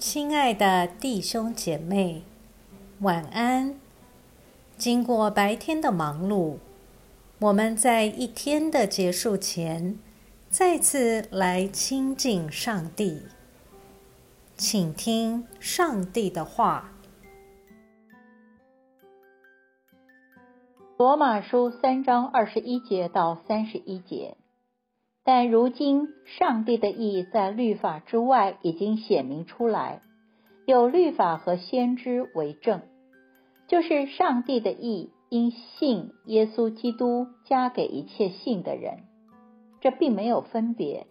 亲爱的弟兄姐妹，晚安。经过白天的忙碌，我们在一天的结束前，再次来亲近上帝，请听上帝的话。罗马书三章二十一节到三十一节。但如今，上帝的意在律法之外已经显明出来，有律法和先知为证，就是上帝的意因信耶稣基督加给一切信的人。这并没有分别，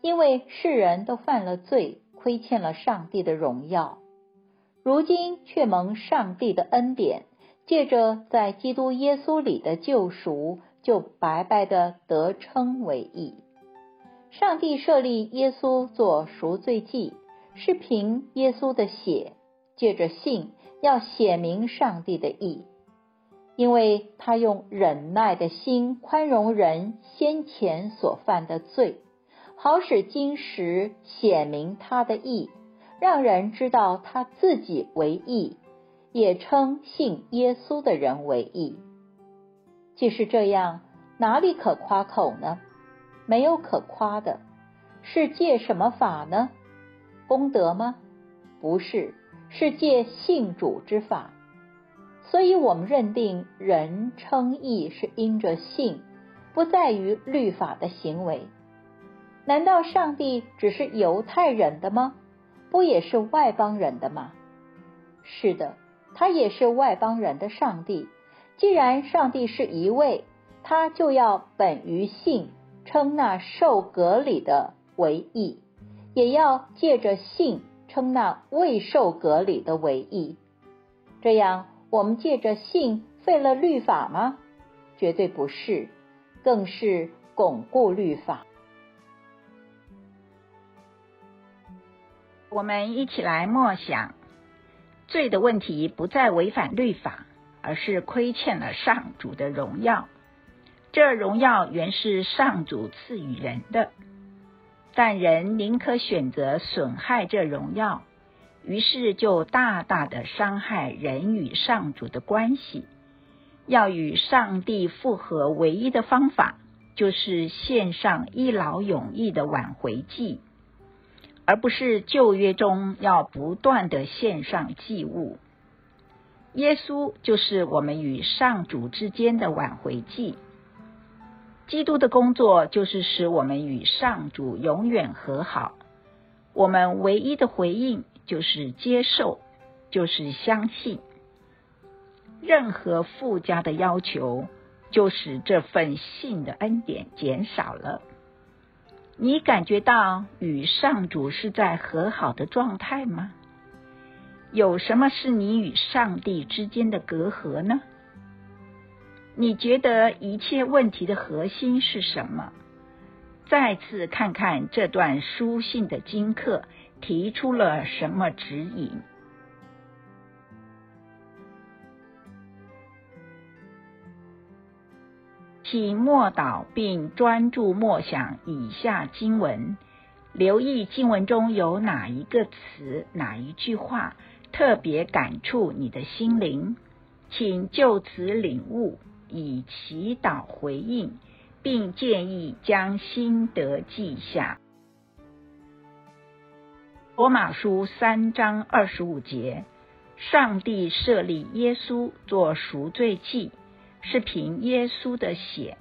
因为世人都犯了罪，亏欠了上帝的荣耀。如今却蒙上帝的恩典，借着在基督耶稣里的救赎，就白白的得称为义。上帝设立耶稣做赎罪祭，是凭耶稣的血，借着信要显明上帝的意，因为他用忍耐的心宽容人先前所犯的罪，好使今时显明他的意，让人知道他自己为义，也称信耶稣的人为义。既是这样，哪里可夸口呢？没有可夸的，是借什么法呢？功德吗？不是，是借信主之法。所以我们认定人称义是因着信，不在于律法的行为。难道上帝只是犹太人的吗？不也是外邦人的吗？是的，他也是外邦人的上帝。既然上帝是一位，他就要本于性。称那受隔离的为义，也要借着信称那未受隔离的为义。这样，我们借着信废了律法吗？绝对不是，更是巩固律法。我们一起来默想：罪的问题不再违反律法，而是亏欠了上主的荣耀。这荣耀原是上主赐予人的，但人宁可选择损害这荣耀，于是就大大的伤害人与上主的关系。要与上帝复合，唯一的方法就是献上一劳永逸的挽回祭，而不是旧约中要不断的献上祭物。耶稣就是我们与上主之间的挽回祭。基督的工作就是使我们与上主永远和好。我们唯一的回应就是接受，就是相信。任何附加的要求，就使这份信的恩典减少了。你感觉到与上主是在和好的状态吗？有什么是你与上帝之间的隔阂呢？你觉得一切问题的核心是什么？再次看看这段书信的经课提出了什么指引？请默祷并专注默想以下经文，留意经文中有哪一个词、哪一句话特别感触你的心灵，请就此领悟。以祈祷回应，并建议将心得记下。罗马书三章二十五节：上帝设立耶稣做赎罪祭，是凭耶稣的血，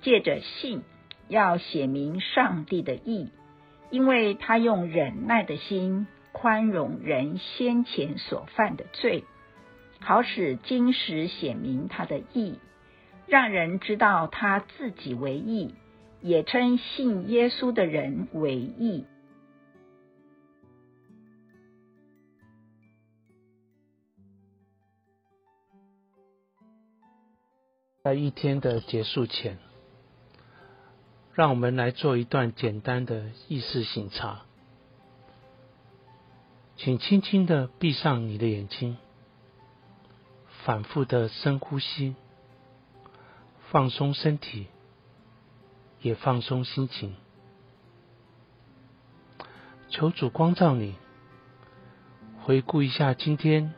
借着信，要写明上帝的意，因为他用忍耐的心宽容人先前所犯的罪，好使今时显明他的意。让人知道他自己为义，也称信耶稣的人为义。在一天的结束前，让我们来做一段简单的意识醒察。请轻轻的闭上你的眼睛，反复的深呼吸。放松身体，也放松心情。求主光照你，回顾一下今天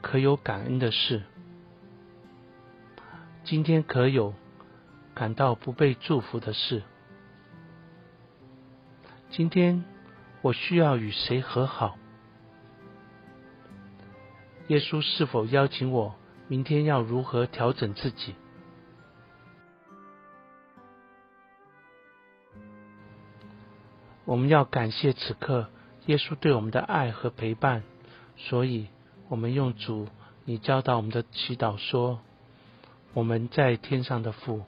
可有感恩的事，今天可有感到不被祝福的事，今天我需要与谁和好？耶稣是否邀请我明天要如何调整自己？我们要感谢此刻耶稣对我们的爱和陪伴，所以我们用主你教导我们的祈祷说：“我们在天上的父，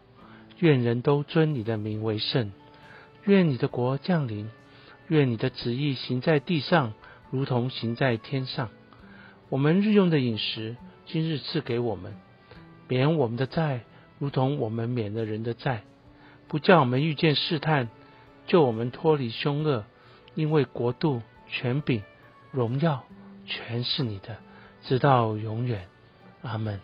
愿人都尊你的名为圣，愿你的国降临，愿你的旨意行在地上，如同行在天上。我们日用的饮食，今日赐给我们，免我们的债，如同我们免了人的债，不叫我们遇见试探。”救我们脱离凶恶，因为国度、权柄、荣耀，全是你的，直到永远。阿门。